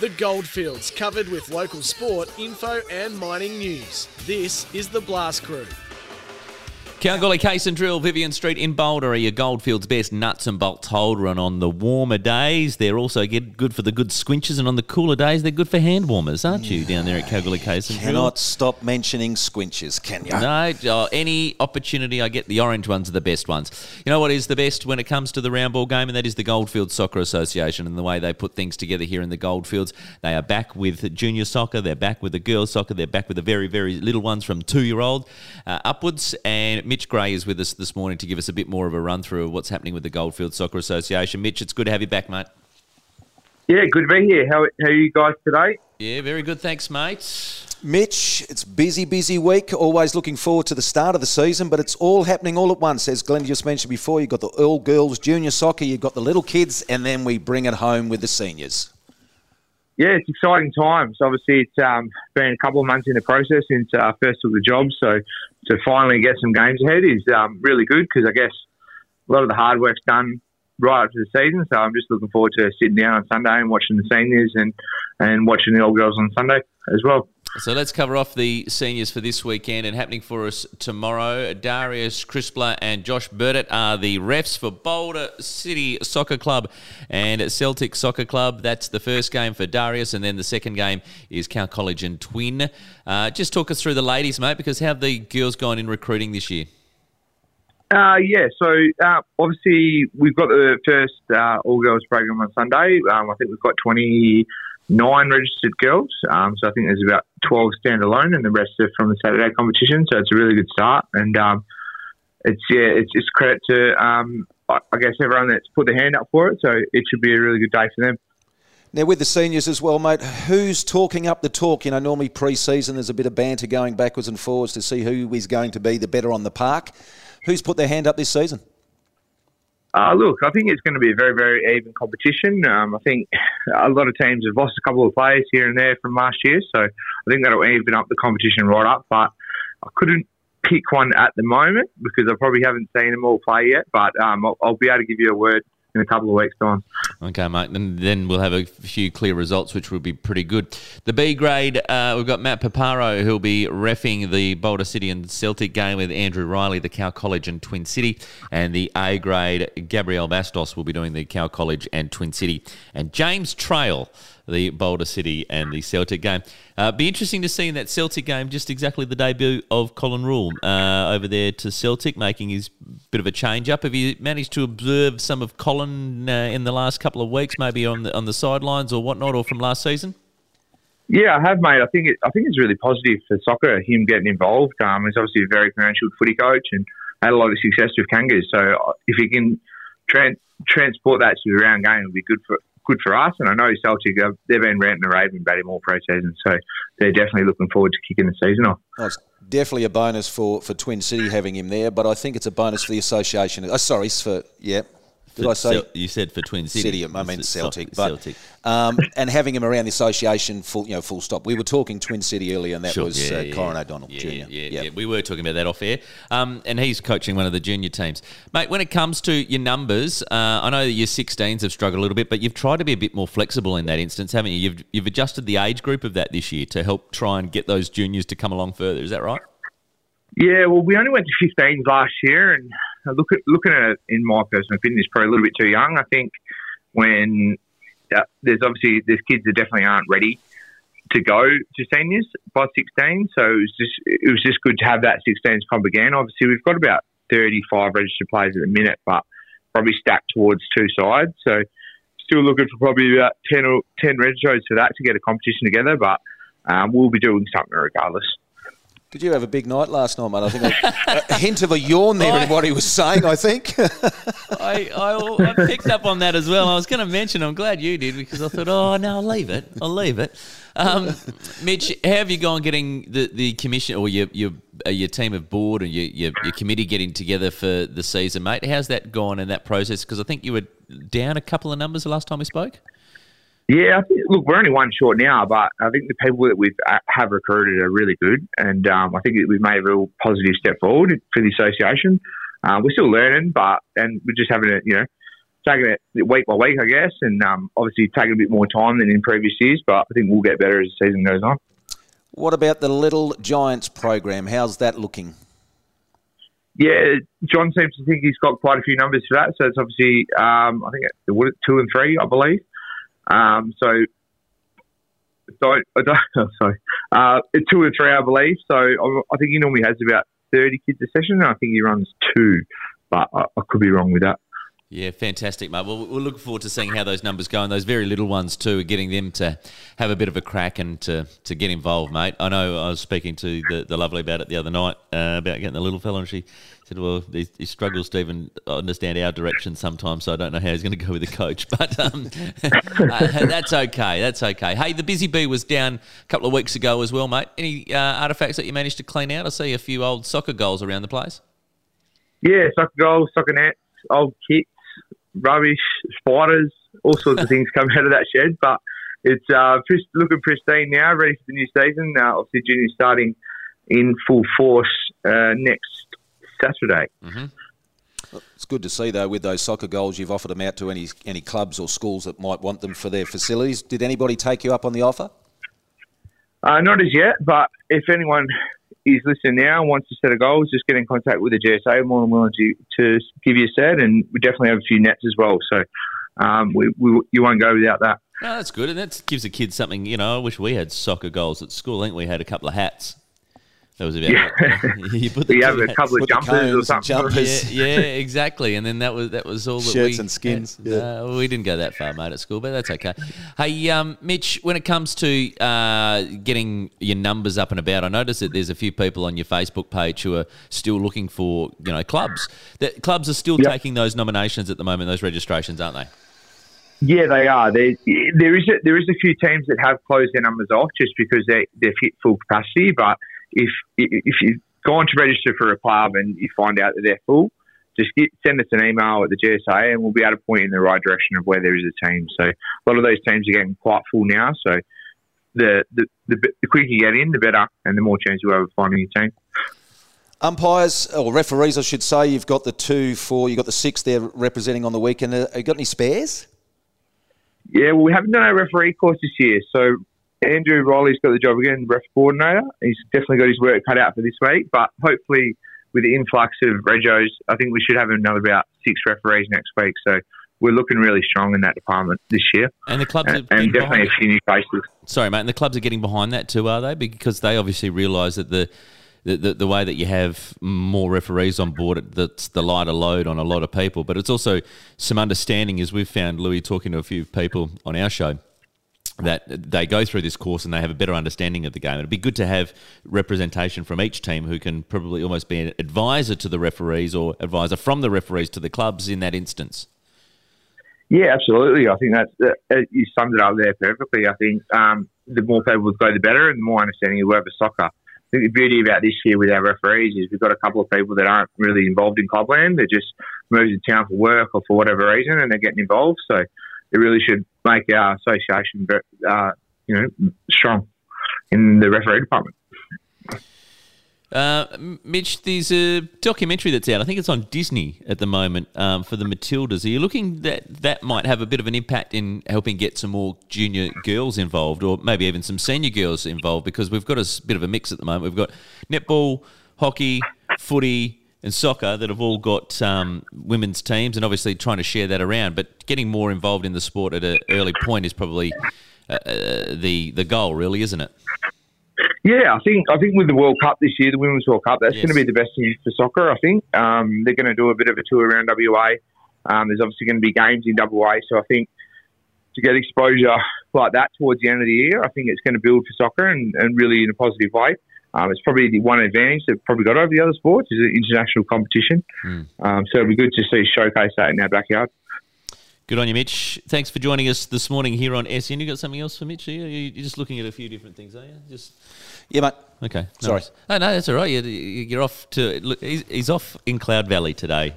The Goldfields, covered with local sport, info, and mining news. This is the Blast Crew. Kalgoorlie Case and Drill, Vivian Street in Boulder are your Goldfields best nuts and bolts holder. And on the warmer days, they're also good for the good squinches. And on the cooler days, they're good for hand warmers, aren't you, down there at Kalgoorlie Case and Drill? Cannot stop mentioning squinches, can you? No, oh, any opportunity I get, the orange ones are the best ones. You know what is the best when it comes to the round ball game, and that is the Goldfields Soccer Association and the way they put things together here in the Goldfields. They are back with junior soccer, they're back with the girls' soccer, they're back with the very, very little ones from two year old uh, upwards. And Mitch Gray is with us this morning to give us a bit more of a run through of what's happening with the Goldfields Soccer Association. Mitch, it's good to have you back, mate. Yeah, good to be here. How, how are you guys today? Yeah, very good. Thanks, mate. Mitch, it's busy, busy week. Always looking forward to the start of the season, but it's all happening all at once. As Glenn just mentioned before, you've got the all girls junior soccer, you've got the little kids, and then we bring it home with the seniors. Yeah, it's exciting times. Obviously, it's um, been a couple of months in the process since uh, first took the job. So to finally get some games ahead is um, really good because I guess a lot of the hard work's done right up to the season. So I'm just looking forward to sitting down on Sunday and watching the seniors and, and watching the old girls on Sunday as well. So let's cover off the seniors for this weekend and happening for us tomorrow. Darius Crispler and Josh Burdett are the refs for Boulder City Soccer Club and Celtic Soccer Club. That's the first game for Darius, and then the second game is Cal College and Twin. Uh, just talk us through the ladies, mate, because how have the girls gone in recruiting this year? Uh, yeah, so uh, obviously we've got the first uh, all girls program on Sunday. Um, I think we've got 29 registered girls. Um, so I think there's about 12 standalone, and the rest are from the Saturday competition. So it's a really good start, and um, it's yeah, it's just credit to um, I guess everyone that's put their hand up for it. So it should be a really good day for them. Now, with the seniors as well, mate, who's talking up the talk? You know, normally pre season there's a bit of banter going backwards and forwards to see who is going to be the better on the park. Who's put their hand up this season? Uh, look, I think it's going to be a very, very even competition. Um, I think a lot of teams have lost a couple of players here and there from last year, so I think that'll even up the competition right up. But I couldn't pick one at the moment because I probably haven't seen them all play yet. But um, I'll, I'll, be able to give you a word in a couple of weeks' time. Okay, mate. And then we'll have a few clear results, which will be pretty good. The B grade, uh, we've got Matt Paparo, who'll be refing the Boulder City and Celtic game with Andrew Riley, the Cow College and Twin City. And the A grade, Gabrielle Bastos will be doing the Cow College and Twin City. And James Trail the Boulder City and the Celtic game. Uh, be interesting to see in that Celtic game just exactly the debut of Colin Rule uh, over there to Celtic, making his bit of a change up. Have you managed to observe some of Colin uh, in the last couple of weeks, maybe on the on the sidelines or whatnot, or from last season? Yeah, I have, mate. I think it, I think it's really positive for soccer. Him getting involved. Um, he's obviously a very credentialed footy coach and had a lot of success with Kangas. So uh, if he can tra- transport that to the round game, it'll be good for good for us. And I know Celtic, they've been ranting and raving about him all pre-season, so they're definitely looking forward to kicking the season off. It's definitely a bonus for, for Twin City having him there, but I think it's a bonus for the association. Oh, sorry, for yeah, did I say? you said for Twin City. City I mean Celtic. But, Celtic. Um, and having him around the association, full, you know, full stop. We were talking Twin City earlier, and that sure, was yeah, uh, yeah, Corin O'Donnell yeah, Jr. Yeah, yeah, yeah, we were talking about that off air. Um, and he's coaching one of the junior teams. Mate, when it comes to your numbers, uh, I know that your 16s have struggled a little bit, but you've tried to be a bit more flexible in that instance, haven't you? You've, you've adjusted the age group of that this year to help try and get those juniors to come along further. Is that right? Yeah, well, we only went to 15s last year, and look at, looking at it in my personal opinion, is probably a little bit too young. I think when uh, there's obviously there's kids that definitely aren't ready to go to seniors by 16, so it was just it was just good to have that 16s comp again. Obviously, we've got about 35 registered players at the minute, but probably stacked towards two sides. So still looking for probably about 10 or 10 registers for that to get a competition together, but um, we'll be doing something regardless. Did you have a big night last night, mate? I think a, a hint of a yawn there I, in what he was saying, I think. I, I, I, picked up on that as well. I was going to mention, I'm glad you did because I thought, oh, no, I'll leave it. I'll leave it. Um, Mitch, how have you gone getting the, the commission or your, your, uh, your team of board and your, your, your committee getting together for the season, mate? How's that gone in that process? Because I think you were down a couple of numbers the last time we spoke. Yeah, I think, look, we're only one short now, but I think the people that we uh, have recruited are really good, and um, I think we've made a real positive step forward for the association. Uh, we're still learning, but and we're just having a you know taking it week by week, I guess, and um, obviously taking a bit more time than in previous years. But I think we'll get better as the season goes on. What about the Little Giants program? How's that looking? Yeah, John seems to think he's got quite a few numbers for that. So it's obviously, um, I think two and three, I believe. Um, so, don't, I don't, sorry, uh, two or three, I believe. So I think he normally has about 30 kids a session, and I think he runs two, but I, I could be wrong with that. Yeah, fantastic, mate. Well, we'll look forward to seeing how those numbers go, and those very little ones too, getting them to have a bit of a crack and to, to get involved, mate. I know I was speaking to the, the lovely about it the other night uh, about getting the little fellow, and she said, "Well, he, he, struggles to even understand our direction sometimes, so I don't know how he's going to go with the coach, but um, uh, that's okay. That's okay. Hey, the busy bee was down a couple of weeks ago as well, mate. Any uh, artifacts that you managed to clean out? I see a few old soccer goals around the place. Yeah, soccer goals, soccer nets, old kits rubbish, spiders, all sorts of things come out of that shed. But it's uh, looking pristine now, ready for the new season. Uh, obviously, junior starting in full force uh, next Saturday. Mm-hmm. It's good to see, though, with those soccer goals, you've offered them out to any any clubs or schools that might want them for their facilities. Did anybody take you up on the offer? Uh, not as yet, but if anyone is listening now and wants to set a goal, just get in contact with the GSA. more than willing to, to give you a set, and we definitely have a few nets as well. So um, we, we, you won't go without that. No, that's good, and that gives the kids something. You know, I wish we had soccer goals at school. I think we had a couple of hats. That was about. Yeah. you put the have a couple of jumpers or something. Jumpers. Yeah, yeah, exactly. And then that was that was all that shirts we, and skins. Yeah. Uh, we didn't go that far, mate, at school, but that's okay. Hey, um, Mitch, when it comes to uh, getting your numbers up and about, I noticed that there's a few people on your Facebook page who are still looking for you know clubs. That clubs are still yep. taking those nominations at the moment, those registrations, aren't they? Yeah, they are. There, there is a, there is a few teams that have closed their numbers off just because they they've hit full capacity, but if if you've gone to register for a club and you find out that they're full, just get, send us an email at the GSA and we'll be able to point you in the right direction of where there is a team. So a lot of those teams are getting quite full now. So the the, the, the quicker you get in, the better, and the more chance you have of finding your team. Umpires or referees, I should say, you've got the two, four, you've got the six there representing on the weekend. Uh, have you got any spares? Yeah, well, we haven't done our referee course this year, so Andrew Riley's got the job again, ref coordinator. He's definitely got his work cut out for this week, but hopefully with the influx of regos, I think we should have another about six referees next week. So we're looking really strong in that department this year. And the clubs and, and definitely a few new faces. Sorry, mate. And the clubs are getting behind that too, are they? Because they obviously realise that the the, the, the, way that you have more referees on board, that's the lighter load on a lot of people. But it's also some understanding, as we've found, Louis, talking to a few people on our show, that they go through this course and they have a better understanding of the game. It'd be good to have representation from each team who can probably almost be an advisor to the referees or advisor from the referees to the clubs in that instance. Yeah, absolutely. I think that's uh, you summed it up there perfectly. I think um, the more people go, the better, and the more understanding you have of soccer. I think the beauty about this year with our referees is we've got a couple of people that aren't really involved in clubland. They're just moved to town for work or for whatever reason, and they're getting involved. So it really should make our association, uh, you know, strong in the referee department. Uh, Mitch, there's a documentary that's out. I think it's on Disney at the moment um, for the Matildas. Are you looking that that might have a bit of an impact in helping get some more junior girls involved, or maybe even some senior girls involved? Because we've got a bit of a mix at the moment. We've got netball, hockey, footy, and soccer that have all got um, women's teams, and obviously trying to share that around. But getting more involved in the sport at an early point is probably uh, uh, the the goal, really, isn't it? Yeah, I think I think with the World Cup this year, the Women's World Cup, that's yes. going to be the best thing for soccer. I think um, they're going to do a bit of a tour around WA. Um, there's obviously going to be games in WA, so I think to get exposure like that towards the end of the year, I think it's going to build for soccer and, and really in a positive way. Um, it's probably the one advantage they've probably got over the other sports is the international competition. Mm. Um, so it'll be good to see showcase that in our backyard. Good on you, Mitch. Thanks for joining us this morning here on SEN. You got something else for Mitch? Are you? You're just looking at a few different things, are you? Just yeah, mate. Okay. Sorry. No, no, that's all right. You're, you're off to. Look, he's, he's off in Cloud Valley today.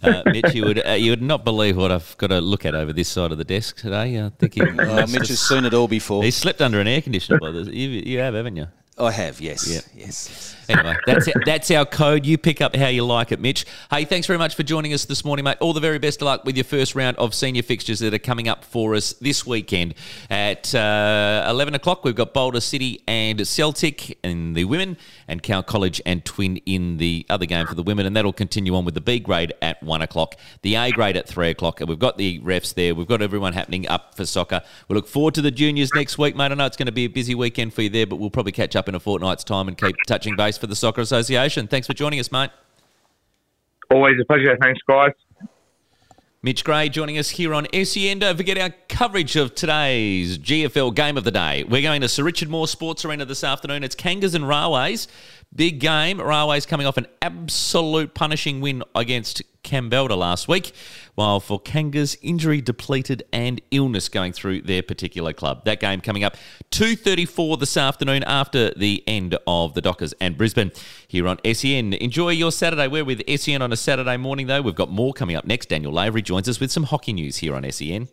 Uh, Mitch, you would uh, you would not believe what I've got to look at over this side of the desk today. I think he, oh, Mitch has seen it all before. He's slept under an air conditioner. you, you have, haven't you? I have, yes. Yeah. Yes. Anyway, that's that's our code. You pick up how you like it, Mitch. Hey, thanks very much for joining us this morning, mate. All the very best of luck with your first round of senior fixtures that are coming up for us this weekend at uh, eleven o'clock. We've got Boulder City and Celtic in the women, and Cal College and Twin in the other game for the women, and that'll continue on with the B grade at one o'clock, the A grade at three o'clock, and we've got the refs there. We've got everyone happening up for soccer. We look forward to the juniors next week, mate. I know it's going to be a busy weekend for you there, but we'll probably catch up in a fortnight's time and keep touching base for the Soccer Association. Thanks for joining us, mate. Always a pleasure. Thanks, guys. Mitch Gray joining us here on SEN. Don't forget our coverage of today's GFL game of the day. We're going to Sir Richard Moore Sports Arena this afternoon. It's Kangas and Railways. Big game. Railways coming off an absolute punishing win against Kambalda last week, while for Kangas, injury depleted and illness going through their particular club. That game coming up 2.34 this afternoon after the end of the Dockers and Brisbane here on SEN. Enjoy your Saturday. We're with SEN on a Saturday morning, though. We've got more coming up next. Daniel Lavery joins us with some hockey news here on SEN.